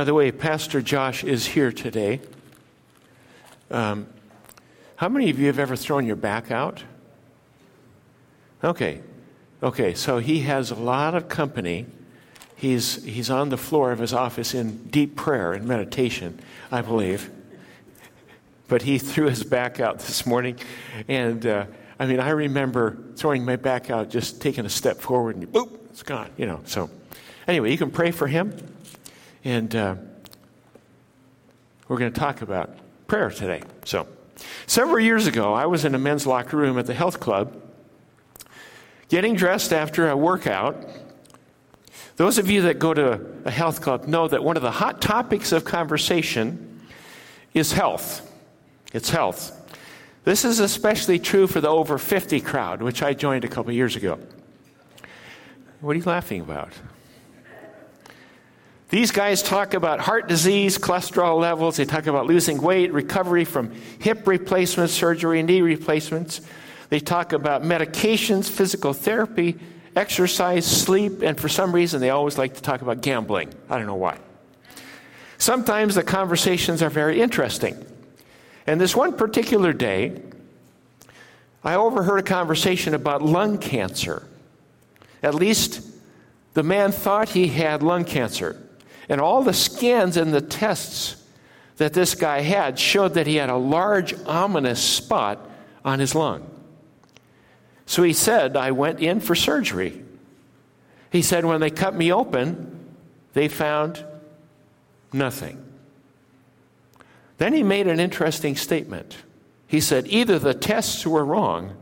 By the way, Pastor Josh is here today. Um, how many of you have ever thrown your back out? Okay. Okay, so he has a lot of company. He's, he's on the floor of his office in deep prayer and meditation, I believe. But he threw his back out this morning. And uh, I mean, I remember throwing my back out, just taking a step forward, and boop, it's gone, you know. So, anyway, you can pray for him. And uh, we're going to talk about prayer today. So, several years ago, I was in a men's locker room at the health club getting dressed after a workout. Those of you that go to a health club know that one of the hot topics of conversation is health. It's health. This is especially true for the over 50 crowd, which I joined a couple years ago. What are you laughing about? These guys talk about heart disease, cholesterol levels, they talk about losing weight, recovery from hip replacement surgery, and knee replacements. They talk about medications, physical therapy, exercise, sleep, and for some reason they always like to talk about gambling. I don't know why. Sometimes the conversations are very interesting. And this one particular day, I overheard a conversation about lung cancer. At least the man thought he had lung cancer. And all the scans and the tests that this guy had showed that he had a large, ominous spot on his lung. So he said, I went in for surgery. He said, when they cut me open, they found nothing. Then he made an interesting statement. He said, either the tests were wrong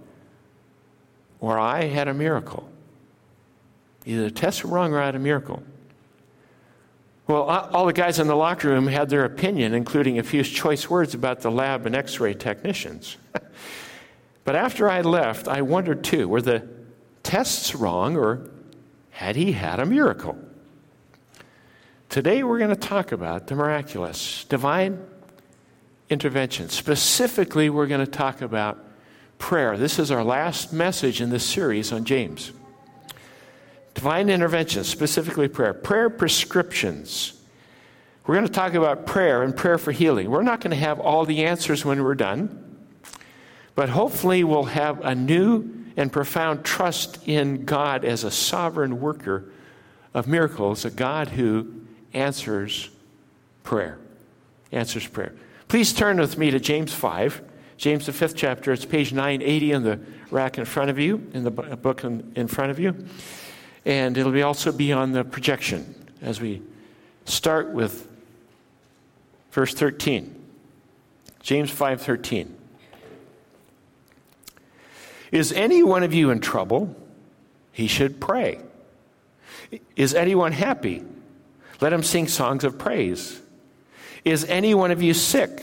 or I had a miracle. Either the tests were wrong or I had a miracle. Well, all the guys in the locker room had their opinion, including a few choice words about the lab and x ray technicians. but after I left, I wondered too were the tests wrong or had he had a miracle? Today, we're going to talk about the miraculous, divine intervention. Specifically, we're going to talk about prayer. This is our last message in this series on James. Divine intervention, specifically prayer. Prayer prescriptions. We're going to talk about prayer and prayer for healing. We're not going to have all the answers when we're done, but hopefully we'll have a new and profound trust in God as a sovereign worker of miracles, a God who answers prayer. Answers prayer. Please turn with me to James 5. James, the fifth chapter. It's page 980 in the rack in front of you, in the book in front of you and it'll be also be on the projection as we start with verse 13 james 5.13 is any one of you in trouble? He should pray. Is anyone happy? Let him sing songs of praise. Is any one of you sick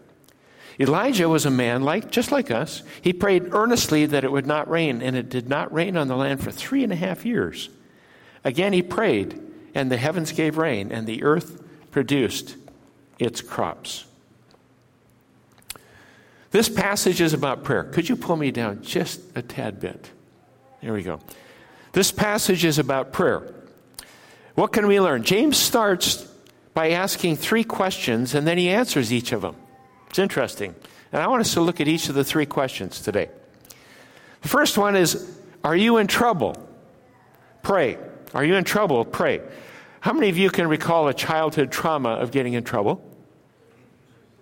Elijah was a man like just like us. He prayed earnestly that it would not rain, and it did not rain on the land for three and a half years. Again he prayed, and the heavens gave rain, and the earth produced its crops. This passage is about prayer. Could you pull me down just a tad bit? There we go. This passage is about prayer. What can we learn? James starts by asking three questions, and then he answers each of them. It's interesting. And I want us to look at each of the three questions today. The first one is Are you in trouble? Pray. Are you in trouble? Pray. How many of you can recall a childhood trauma of getting in trouble?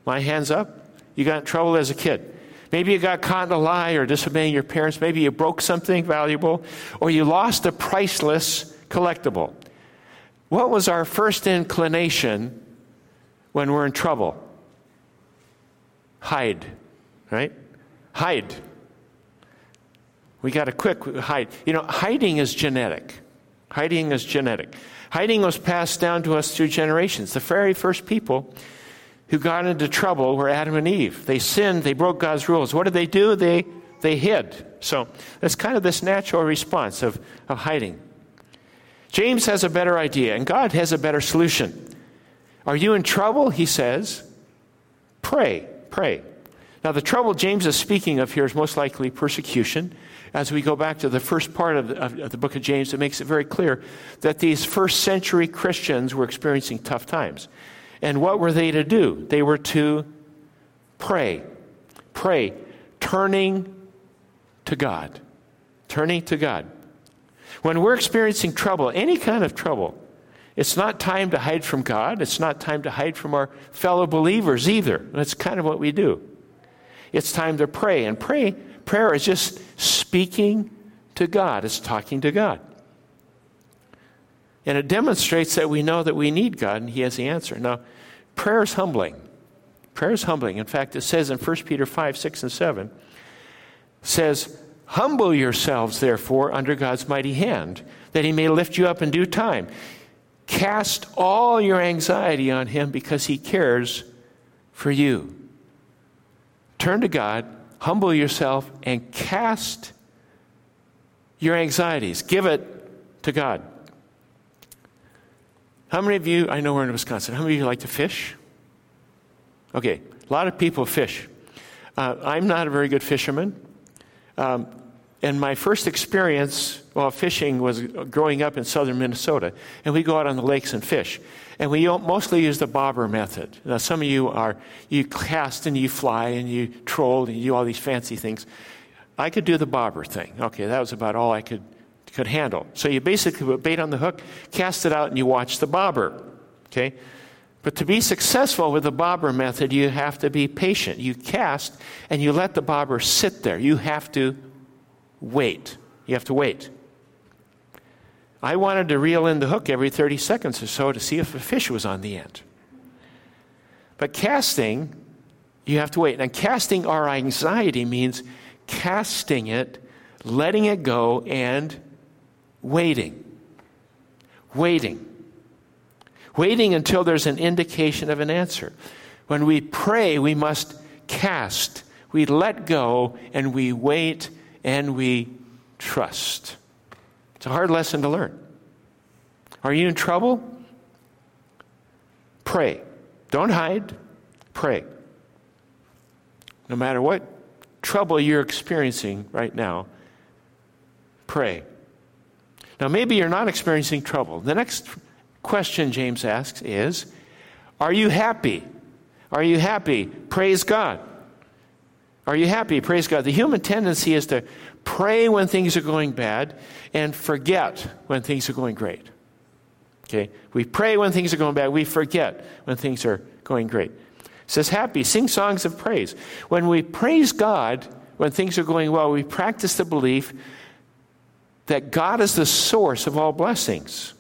My hands up. You got in trouble as a kid. Maybe you got caught in a lie or disobeying your parents. Maybe you broke something valuable or you lost a priceless collectible. What was our first inclination when we're in trouble? Hide, right? Hide. We got to quick hide. You know, hiding is genetic. Hiding is genetic. Hiding was passed down to us through generations. The very first people who got into trouble were Adam and Eve. They sinned, they broke God's rules. What did they do? They they hid. So that's kind of this natural response of, of hiding. James has a better idea, and God has a better solution. Are you in trouble? He says. Pray, pray. Now, the trouble James is speaking of here is most likely persecution. As we go back to the first part of the, of the book of James, it makes it very clear that these first century Christians were experiencing tough times. And what were they to do? They were to pray. Pray, turning to God. Turning to God. When we're experiencing trouble, any kind of trouble, it's not time to hide from God. It's not time to hide from our fellow believers either. That's kind of what we do. It's time to pray. And pray, prayer is just speaking to God, it's talking to God. And it demonstrates that we know that we need God and He has the answer. Now, prayer is humbling. Prayer is humbling. In fact, it says in 1 Peter 5, 6, and 7, says, Humble yourselves, therefore, under God's mighty hand, that He may lift you up in due time. Cast all your anxiety on Him because He cares for you. Turn to God, humble yourself, and cast your anxieties. Give it to God. How many of you, I know we're in Wisconsin, how many of you like to fish? Okay, a lot of people fish. Uh, I'm not a very good fisherman. Um, and my first experience while fishing was growing up in southern Minnesota. And we go out on the lakes and fish. And we mostly use the bobber method. Now, some of you are, you cast and you fly and you troll and you do all these fancy things. I could do the bobber thing. Okay, that was about all I could, could handle. So you basically put bait on the hook, cast it out, and you watch the bobber. Okay? But to be successful with the bobber method, you have to be patient. You cast and you let the bobber sit there. You have to wait. You have to wait. I wanted to reel in the hook every 30 seconds or so to see if a fish was on the end. But casting, you have to wait. And casting our anxiety means casting it, letting it go, and waiting. Waiting. Waiting until there's an indication of an answer. When we pray, we must cast, we let go, and we wait and we trust. It's a hard lesson to learn. Are you in trouble? Pray. Don't hide. Pray. No matter what trouble you're experiencing right now, pray. Now, maybe you're not experiencing trouble. The next question James asks is Are you happy? Are you happy? Praise God. Are you happy? Praise God. The human tendency is to pray when things are going bad and forget when things are going great. Okay? We pray when things are going bad, we forget when things are going great. It says happy, sing songs of praise. When we praise God when things are going well, we practice the belief that God is the source of all blessings.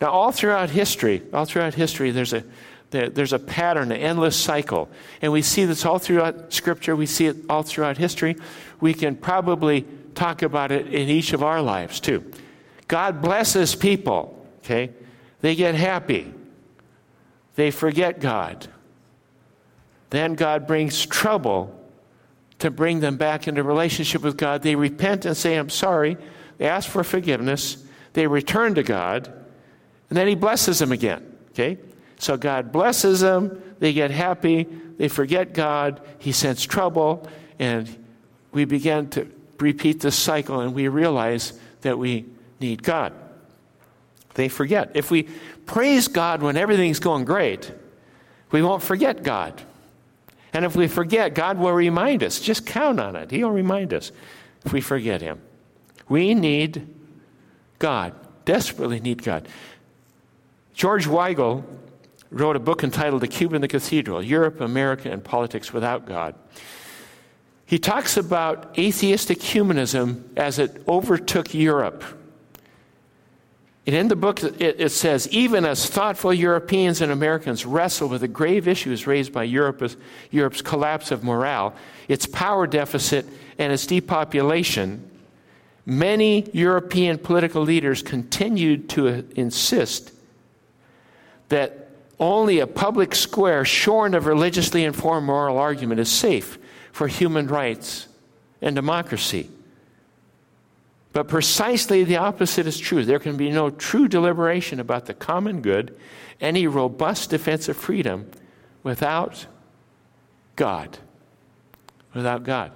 Now, all throughout history, all throughout history, there's a there's a pattern, an endless cycle. And we see this all throughout Scripture. We see it all throughout history. We can probably talk about it in each of our lives, too. God blesses people, okay? They get happy. They forget God. Then God brings trouble to bring them back into relationship with God. They repent and say, I'm sorry. They ask for forgiveness. They return to God. And then He blesses them again, okay? So God blesses them, they get happy, they forget God, He sends trouble, and we begin to repeat this cycle and we realize that we need God. They forget. If we praise God when everything's going great, we won't forget God. And if we forget, God will remind us. Just count on it. He'll remind us if we forget Him. We need God, desperately need God. George Weigel wrote a book entitled The Cube in the Cathedral Europe, America, and Politics Without God. He talks about atheistic humanism as it overtook Europe. And in the book, it, it, says even as thoughtful Europeans and Americans wrestle with the grave issues raised by Europe's, Europe's collapse of morale, its power deficit, and its depopulation, many European political leaders continued to insist that only a public square shorn of religiously informed moral argument is safe for human rights and democracy. But precisely the opposite is true. There can be no true deliberation about the common good, any robust defense of freedom, without God. Without God.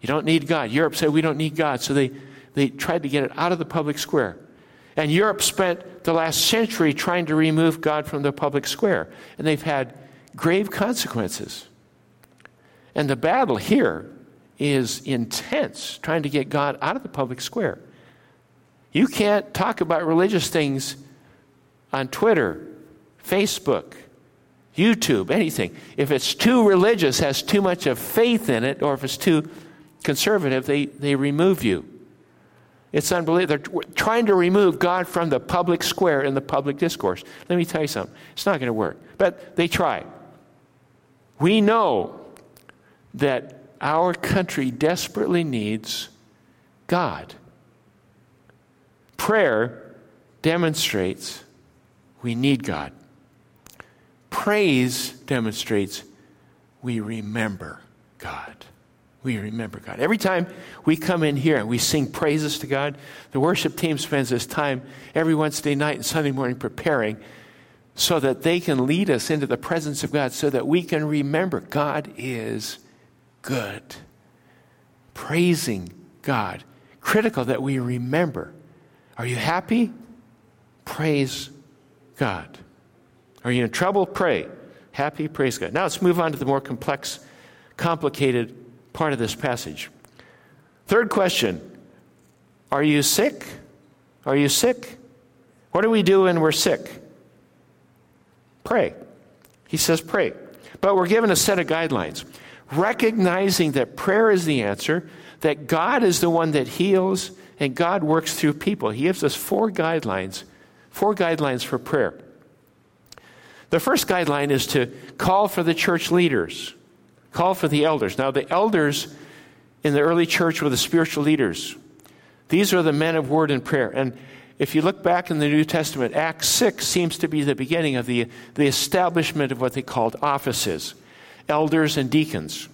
You don't need God. Europe said we don't need God, so they, they tried to get it out of the public square. And Europe spent the last century trying to remove God from the public square, and they've had grave consequences. And the battle here is intense, trying to get God out of the public square. You can't talk about religious things on Twitter, Facebook, YouTube, anything. If it's too religious, has too much of faith in it, or if it's too conservative, they, they remove you. It's unbelievable. They're trying to remove God from the public square in the public discourse. Let me tell you something. It's not going to work. But they try. We know that our country desperately needs God. Prayer demonstrates we need God. Praise demonstrates we remember God we remember God. Every time we come in here and we sing praises to God, the worship team spends this time every Wednesday night and Sunday morning preparing so that they can lead us into the presence of God so that we can remember God is good. Praising God. Critical that we remember. Are you happy? Praise God. Are you in trouble? Pray. Happy? Praise God. Now let's move on to the more complex, complicated part of this passage. Third question Are you sick? Are you sick? What do we do when we're sick? Pray. He says, pray. But we're given a set of guidelines. Recognizing that prayer is the answer, that God is the one that heals, and God works through people. He gives us four guidelines, four guidelines for prayer. The first guideline is to call for the church leaders. Call for the elders. Now, the elders in the early church were the spiritual leaders. These are the men of word and prayer. And if you look back in the New Testament, Acts 6 seems to be the beginning of the, the establishment of what they called offices elders and deacons.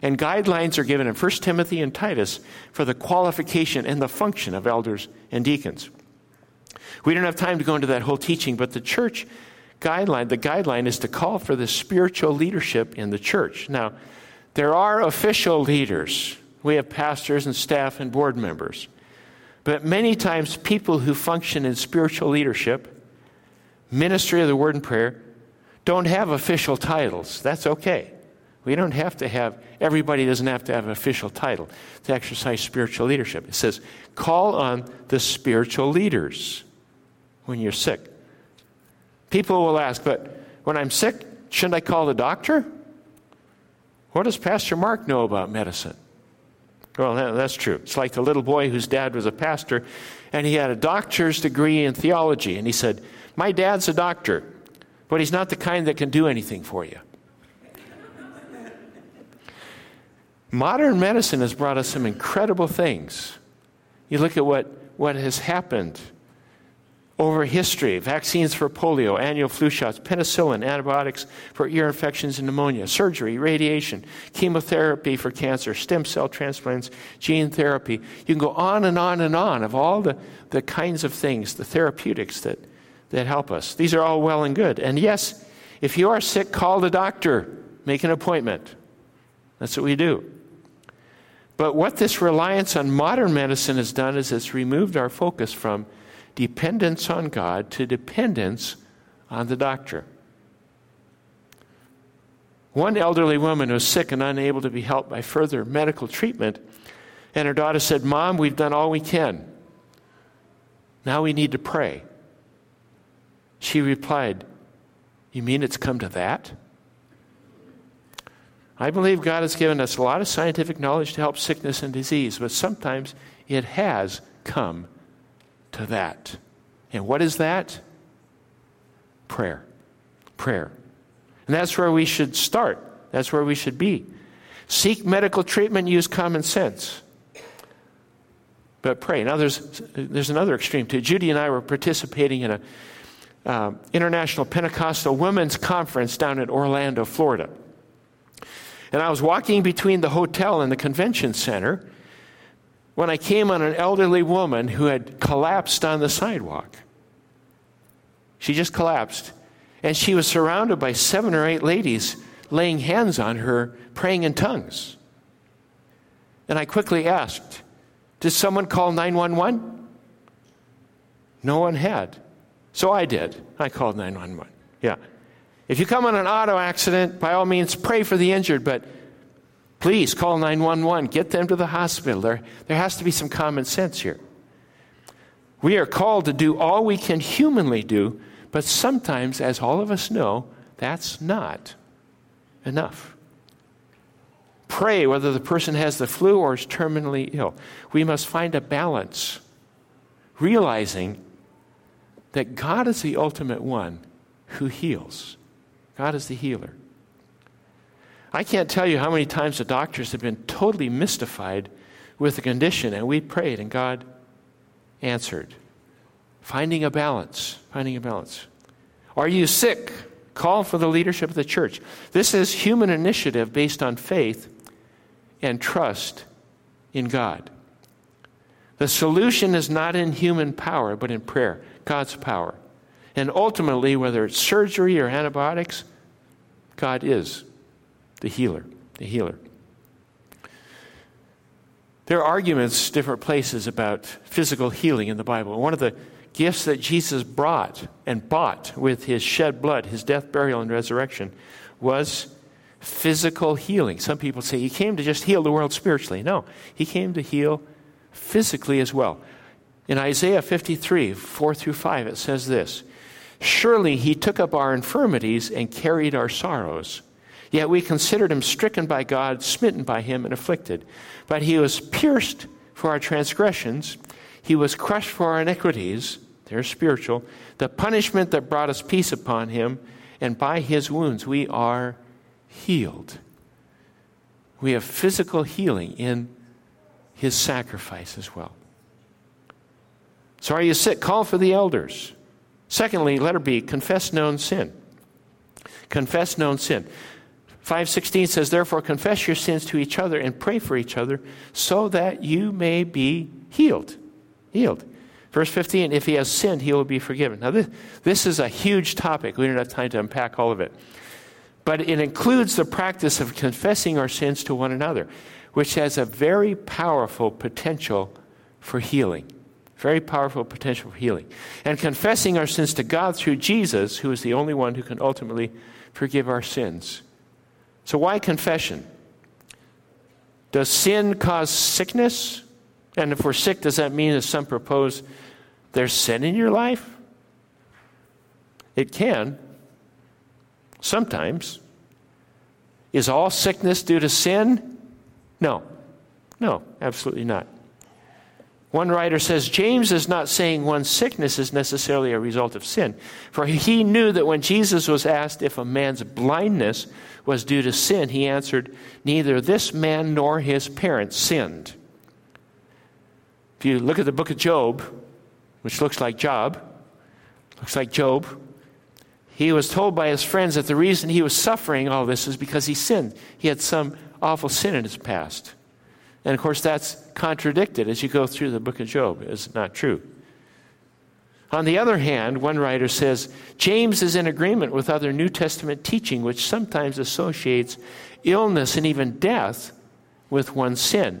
And guidelines are given in 1 Timothy and Titus for the qualification and the function of elders and deacons. We don't have time to go into that whole teaching, but the church guideline, the guideline is to call for the spiritual leadership in the church. Now, there are official leaders. We have pastors and staff and board members. But many times, people who function in spiritual leadership, ministry of the word and prayer, don't have official titles. That's okay. We don't have to have, everybody doesn't have to have an official title to exercise spiritual leadership. It says, call on the spiritual leaders when you're sick. People will ask, but when I'm sick, shouldn't I call the doctor? What does Pastor Mark know about medicine? Well, that's true. It's like the little boy whose dad was a pastor, and he had a doctor's degree in theology. And he said, My dad's a doctor, but he's not the kind that can do anything for you. Modern medicine has brought us some incredible things. You look at what, what has happened over history vaccines for polio, annual flu shots, penicillin, antibiotics for ear infections and pneumonia, surgery, radiation, chemotherapy for cancer, stem cell transplants, gene therapy. You can go on and on and on of all the, the kinds of things, the therapeutics that, that help us. These are all well and good. And yes, if you are sick, call the doctor, make an appointment. That's what we do. But what this reliance on modern medicine has done is it's removed our focus from dependence on God to dependence on the doctor. One elderly woman was sick and unable to be helped by further medical treatment, and her daughter said, Mom, we've done all we can. Now we need to pray. She replied, You mean it's come to that? I believe God has given us a lot of scientific knowledge to help sickness and disease, but sometimes it has come to that. And what is that? Prayer. Prayer. And that's where we should start. That's where we should be. Seek medical treatment, use common sense. But pray. Now, there's, there's another extreme too. Judy and I were participating in an uh, international Pentecostal women's conference down in Orlando, Florida. And I was walking between the hotel and the convention center when I came on an elderly woman who had collapsed on the sidewalk. She just collapsed. And she was surrounded by seven or eight ladies laying hands on her, praying in tongues. And I quickly asked, Did someone call 911? No one had. So I did. I called 911. Yeah. If you come on an auto accident, by all means, pray for the injured, but please call 911. Get them to the hospital. There, there has to be some common sense here. We are called to do all we can humanly do, but sometimes, as all of us know, that's not enough. Pray whether the person has the flu or is terminally ill. We must find a balance, realizing that God is the ultimate one who heals. God is the healer. I can't tell you how many times the doctors have been totally mystified with the condition, and we prayed, and God answered. Finding a balance, finding a balance. Are you sick? Call for the leadership of the church. This is human initiative based on faith and trust in God. The solution is not in human power, but in prayer, God's power. And ultimately, whether it's surgery or antibiotics, God is the healer, the healer. There are arguments different places about physical healing in the Bible. One of the gifts that Jesus brought and bought with his shed blood, his death, burial, and resurrection, was physical healing. Some people say he came to just heal the world spiritually. No, he came to heal physically as well. In Isaiah 53, 4 through 5, it says this Surely he took up our infirmities and carried our sorrows. Yet we considered him stricken by God, smitten by him, and afflicted. But he was pierced for our transgressions, he was crushed for our iniquities. They're spiritual. The punishment that brought us peace upon him, and by his wounds we are healed. We have physical healing in his sacrifice as well. So, are you sick? Call for the elders. Secondly, letter B, confess known sin. Confess known sin. 516 says, Therefore, confess your sins to each other and pray for each other so that you may be healed. Healed. Verse 15, if he has sinned, he will be forgiven. Now, this, this is a huge topic. We don't have time to unpack all of it. But it includes the practice of confessing our sins to one another, which has a very powerful potential for healing. Very powerful potential for healing. And confessing our sins to God through Jesus, who is the only one who can ultimately forgive our sins. So, why confession? Does sin cause sickness? And if we're sick, does that mean, as some propose, there's sin in your life? It can. Sometimes. Is all sickness due to sin? No. No, absolutely not. One writer says James is not saying one's sickness is necessarily a result of sin, for he knew that when Jesus was asked if a man's blindness was due to sin, he answered, Neither this man nor his parents sinned. If you look at the book of Job, which looks like Job, looks like Job, he was told by his friends that the reason he was suffering all this is because he sinned. He had some awful sin in his past. And of course, that's contradicted as you go through the book of Job. It's not true. On the other hand, one writer says James is in agreement with other New Testament teaching, which sometimes associates illness and even death with one's sin.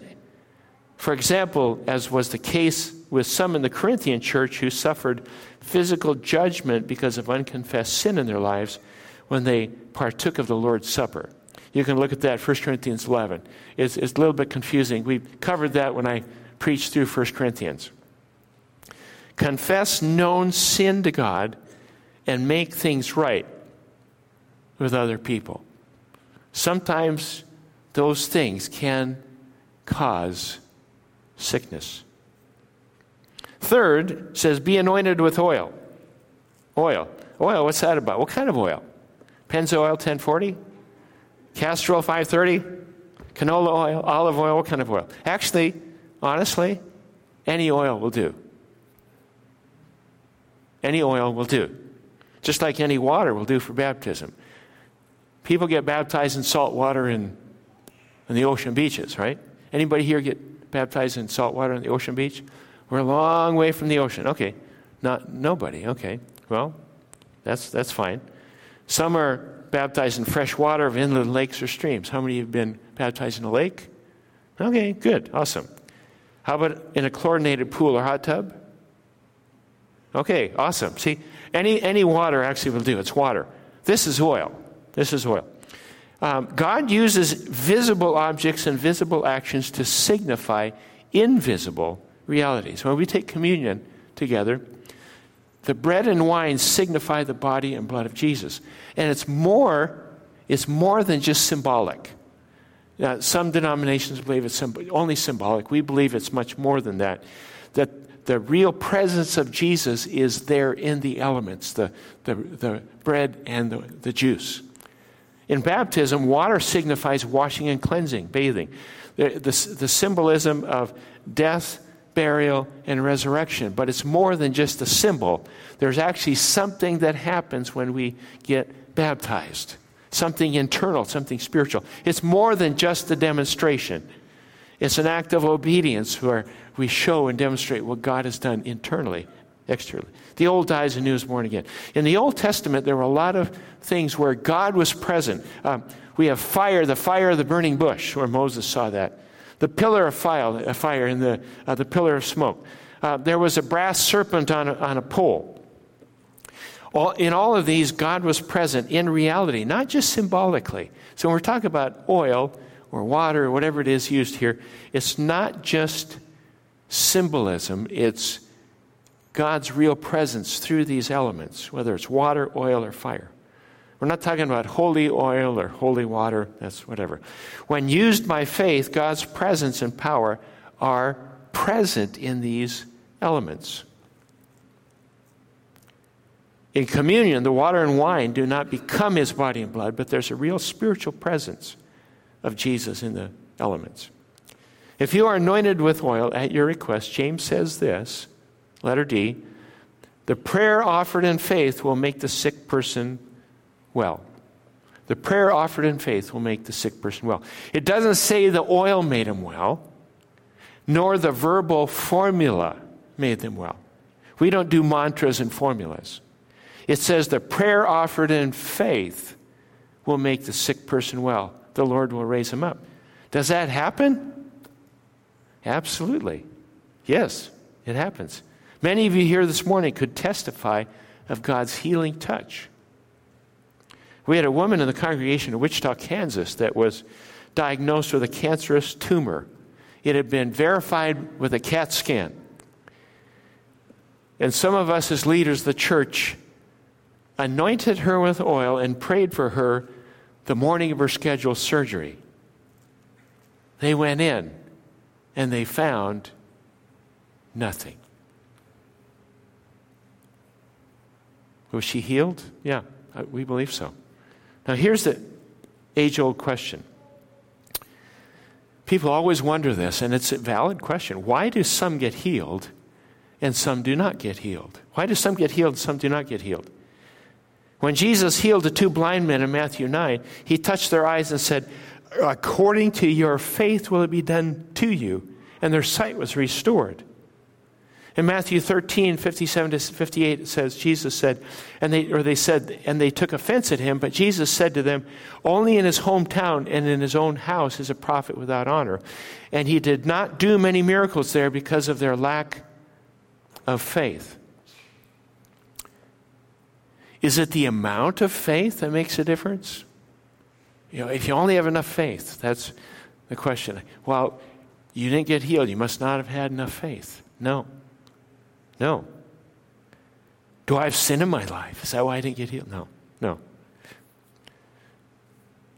For example, as was the case with some in the Corinthian church who suffered physical judgment because of unconfessed sin in their lives when they partook of the Lord's Supper. You can look at that, 1 Corinthians 11. It's, it's a little bit confusing. We covered that when I preached through 1 Corinthians. Confess known sin to God and make things right with other people. Sometimes those things can cause sickness. Third says, be anointed with oil. Oil. Oil, what's that about? What kind of oil? Pennzoil 1040? Castor oil 530? Canola oil? Olive oil? What kind of oil? Actually, honestly, any oil will do. Any oil will do. Just like any water will do for baptism. People get baptized in salt water and on the ocean beaches, right? Anybody here get baptized in salt water on the ocean beach? We're a long way from the ocean. Okay. Not nobody. Okay. Well, that's that's fine. Some are baptized in fresh water of inland lakes or streams. How many have been baptized in a lake? Okay, good. Awesome. How about in a chlorinated pool or hot tub? Okay, awesome. See, any, any water actually will do. It's water. This is oil. This is oil. Um, God uses visible objects and visible actions to signify invisible realities. When we take communion together, the bread and wine signify the body and blood of Jesus. And it's more, it's more than just symbolic. Now, some denominations believe it's only symbolic. We believe it's much more than that. That the real presence of Jesus is there in the elements, the, the, the bread and the, the juice. In baptism, water signifies washing and cleansing, bathing. The, the, the, symbolism of death, burial, and resurrection. But it's more than just a symbol. There's actually something that happens when we get baptized something internal, something spiritual. It's more than just a demonstration, it's an act of obedience where we show and demonstrate what God has done internally externally. The old dies and new is born again. In the Old Testament, there were a lot of things where God was present. Um, we have fire, the fire of the burning bush, where Moses saw that. The pillar of fire, fire and the, uh, the pillar of smoke. Uh, there was a brass serpent on a, on a pole. All, in all of these, God was present in reality, not just symbolically. So when we're talking about oil or water or whatever it is used here, it's not just symbolism, it's God's real presence through these elements, whether it's water, oil, or fire. We're not talking about holy oil or holy water, that's whatever. When used by faith, God's presence and power are present in these elements. In communion, the water and wine do not become his body and blood, but there's a real spiritual presence of Jesus in the elements. If you are anointed with oil at your request, James says this Letter D the prayer offered in faith will make the sick person well. The prayer offered in faith will make the sick person well. It doesn't say the oil made him well, nor the verbal formula made them well. We don't do mantras and formulas. It says the prayer offered in faith will make the sick person well. The Lord will raise him up. Does that happen? Absolutely. Yes, it happens. Many of you here this morning could testify of God's healing touch. We had a woman in the congregation in Wichita, Kansas, that was diagnosed with a cancerous tumor. It had been verified with a CAT scan. And some of us, as leaders of the church, anointed her with oil and prayed for her the morning of her scheduled surgery. They went in and they found nothing. Was she healed? Yeah, uh, we believe so. Now, here's the age old question. People always wonder this, and it's a valid question. Why do some get healed and some do not get healed? Why do some get healed and some do not get healed? When Jesus healed the two blind men in Matthew 9, he touched their eyes and said, According to your faith will it be done to you. And their sight was restored. In Matthew 13, 57 to 58, it says, Jesus said, and they, or they said, and they took offense at him, but Jesus said to them, Only in his hometown and in his own house is a prophet without honor. And he did not do many miracles there because of their lack of faith. Is it the amount of faith that makes a difference? You know, if you only have enough faith, that's the question. Well, you didn't get healed. You must not have had enough faith. No. No. Do I have sin in my life? Is that why I didn't get healed? No. No.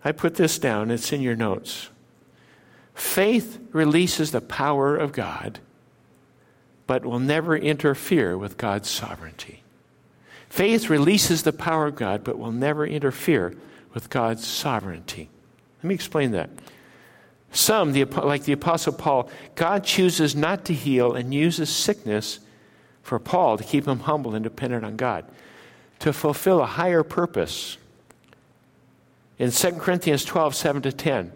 I put this down, it's in your notes. Faith releases the power of God, but will never interfere with God's sovereignty. Faith releases the power of God, but will never interfere with God's sovereignty. Let me explain that. Some, like the Apostle Paul, God chooses not to heal and uses sickness for Paul to keep him humble and dependent on God, to fulfill a higher purpose. In 2 Corinthians 12, 7 to 10,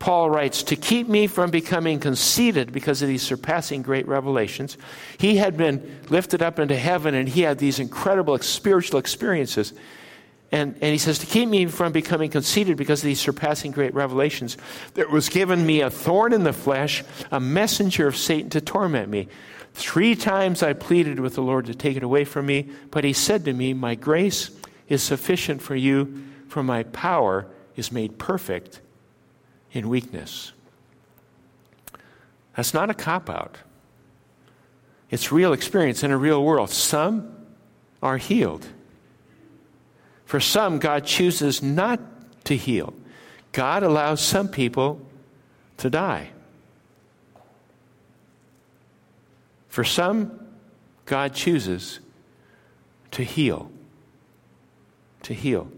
Paul writes, to keep me from becoming conceited because of these surpassing great revelations. He had been lifted up into heaven and he had these incredible spiritual experiences. And, and he says, to keep me from becoming conceited because of these surpassing great revelations, there was given me a thorn in the flesh, a messenger of Satan to torment me. Three times I pleaded with the Lord to take it away from me, but he said to me, My grace is sufficient for you, for my power is made perfect in weakness. That's not a cop out. It's real experience in a real world. Some are healed. For some, God chooses not to heal. God allows some people to die. For some, God chooses to heal. To heal.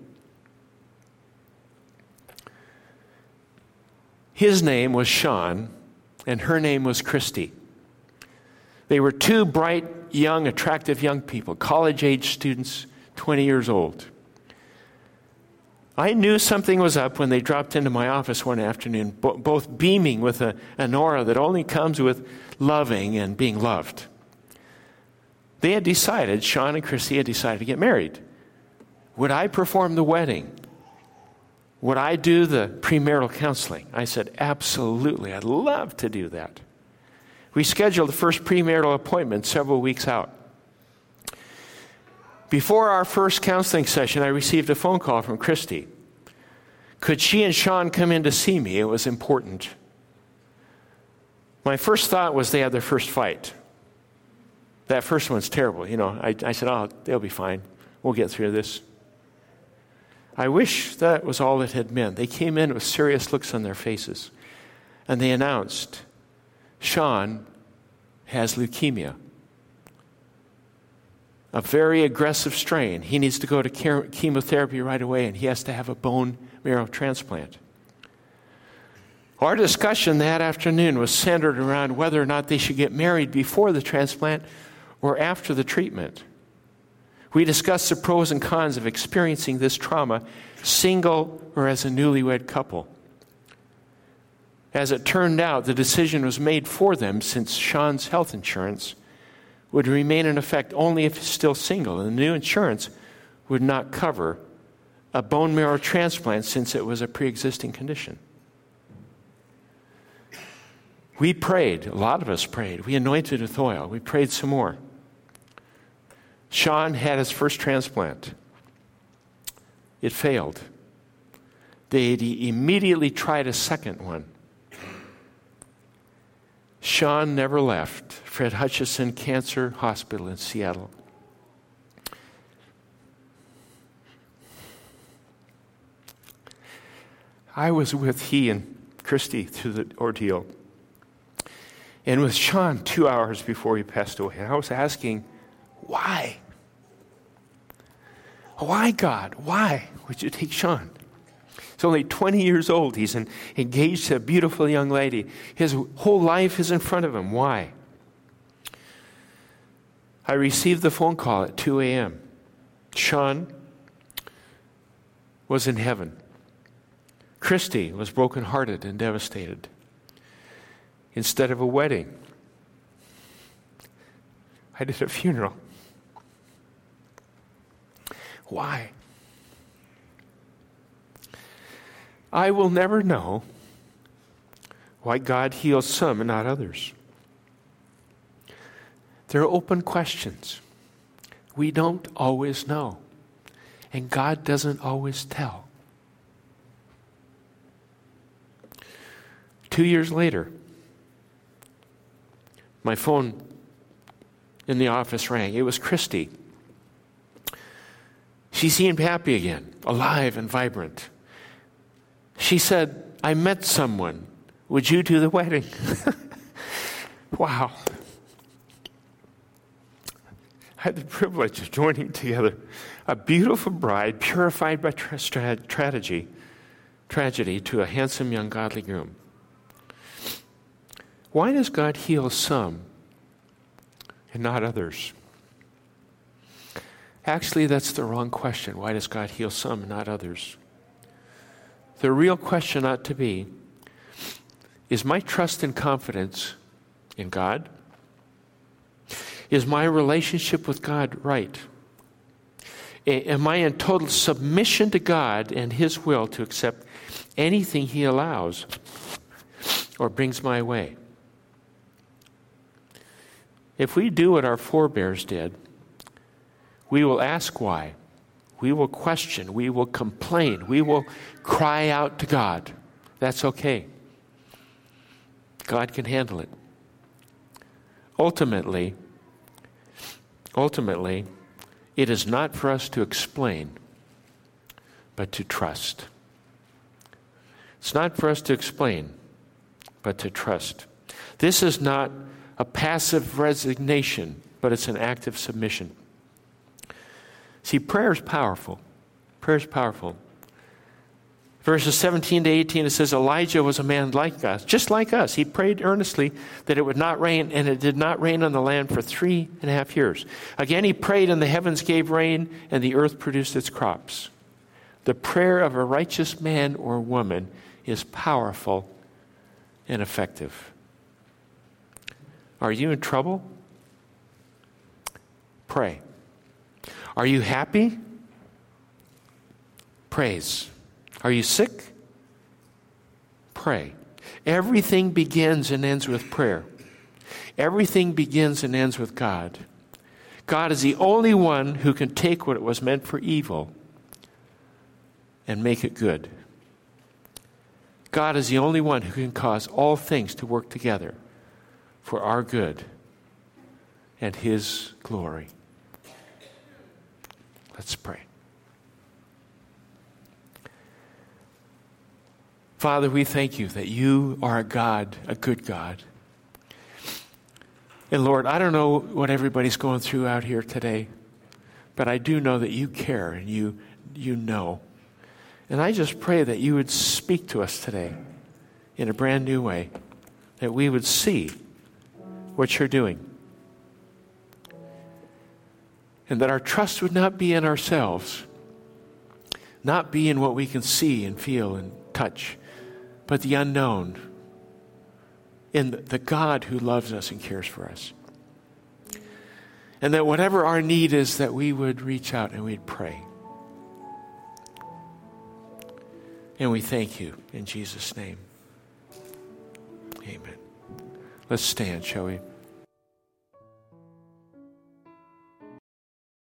His name was Sean, and her name was Christy. They were two bright, young, attractive young people, college age students, 20 years old. I knew something was up when they dropped into my office one afternoon, bo- both beaming with a, an aura that only comes with loving and being loved. They had decided, Sean and Christy had decided to get married. Would I perform the wedding? Would I do the premarital counseling? I said, Absolutely. I'd love to do that. We scheduled the first premarital appointment several weeks out. Before our first counseling session, I received a phone call from Christy. Could she and Sean come in to see me? It was important. My first thought was they had their first fight. That first one's terrible. You know, I, I said, oh, they'll be fine. We'll get through this. I wish that was all it had meant. They came in with serious looks on their faces, and they announced, Sean has leukemia. A very aggressive strain. He needs to go to chemotherapy right away, and he has to have a bone marrow transplant. Our discussion that afternoon was centered around whether or not they should get married before the transplant or after the treatment. We discussed the pros and cons of experiencing this trauma single or as a newlywed couple. As it turned out, the decision was made for them since Sean's health insurance would remain in effect only if he's still single, and the new insurance would not cover a bone marrow transplant since it was a pre existing condition. We prayed, a lot of us prayed. We anointed with oil. We prayed some more. Sean had his first transplant. It failed. They immediately tried a second one. Sean never left Fred Hutchinson Cancer Hospital in Seattle. I was with he and Christy through the ordeal and with Sean two hours before he passed away. And I was asking, why? Why, God? Why would you take Sean? He's only 20 years old. He's engaged to a beautiful young lady. His whole life is in front of him. Why? I received the phone call at 2 a.m. Sean was in heaven. Christy was brokenhearted and devastated instead of a wedding. I did a funeral. Why? I will never know why God heals some and not others. There are open questions. We don't always know. And God doesn't always tell. Two years later, my phone in the office rang. It was Christy. She seemed happy again, alive and vibrant. She said, I met someone. Would you do the wedding? wow. I had the privilege of joining together a beautiful bride purified by tra- tra- tragedy, tragedy to a handsome young godly groom. Why does God heal some and not others? Actually, that's the wrong question. Why does God heal some and not others? The real question ought to be Is my trust and confidence in God? Is my relationship with God right? Am I in total submission to God and His will to accept anything He allows or brings my way? If we do what our forebears did, we will ask why. We will question. We will complain. We will cry out to God. That's okay. God can handle it. Ultimately, ultimately, it is not for us to explain, but to trust. It's not for us to explain, but to trust. This is not a passive resignation, but it's an active submission. See, prayer is powerful. Prayer is powerful. Verses 17 to 18, it says, Elijah was a man like us, just like us. He prayed earnestly that it would not rain, and it did not rain on the land for three and a half years. Again, he prayed, and the heavens gave rain, and the earth produced its crops. The prayer of a righteous man or woman is powerful and effective. Are you in trouble? Pray. Are you happy? Praise. Are you sick? Pray. Everything begins and ends with prayer. Everything begins and ends with God. God is the only one who can take what was meant for evil and make it good. God is the only one who can cause all things to work together for our good and His glory. Let's pray. Father, we thank you that you are a God, a good God. And Lord, I don't know what everybody's going through out here today, but I do know that you care and you, you know. And I just pray that you would speak to us today in a brand new way, that we would see what you're doing. And that our trust would not be in ourselves, not be in what we can see and feel and touch, but the unknown, in the God who loves us and cares for us. And that whatever our need is, that we would reach out and we'd pray. And we thank you in Jesus' name. Amen. Let's stand, shall we?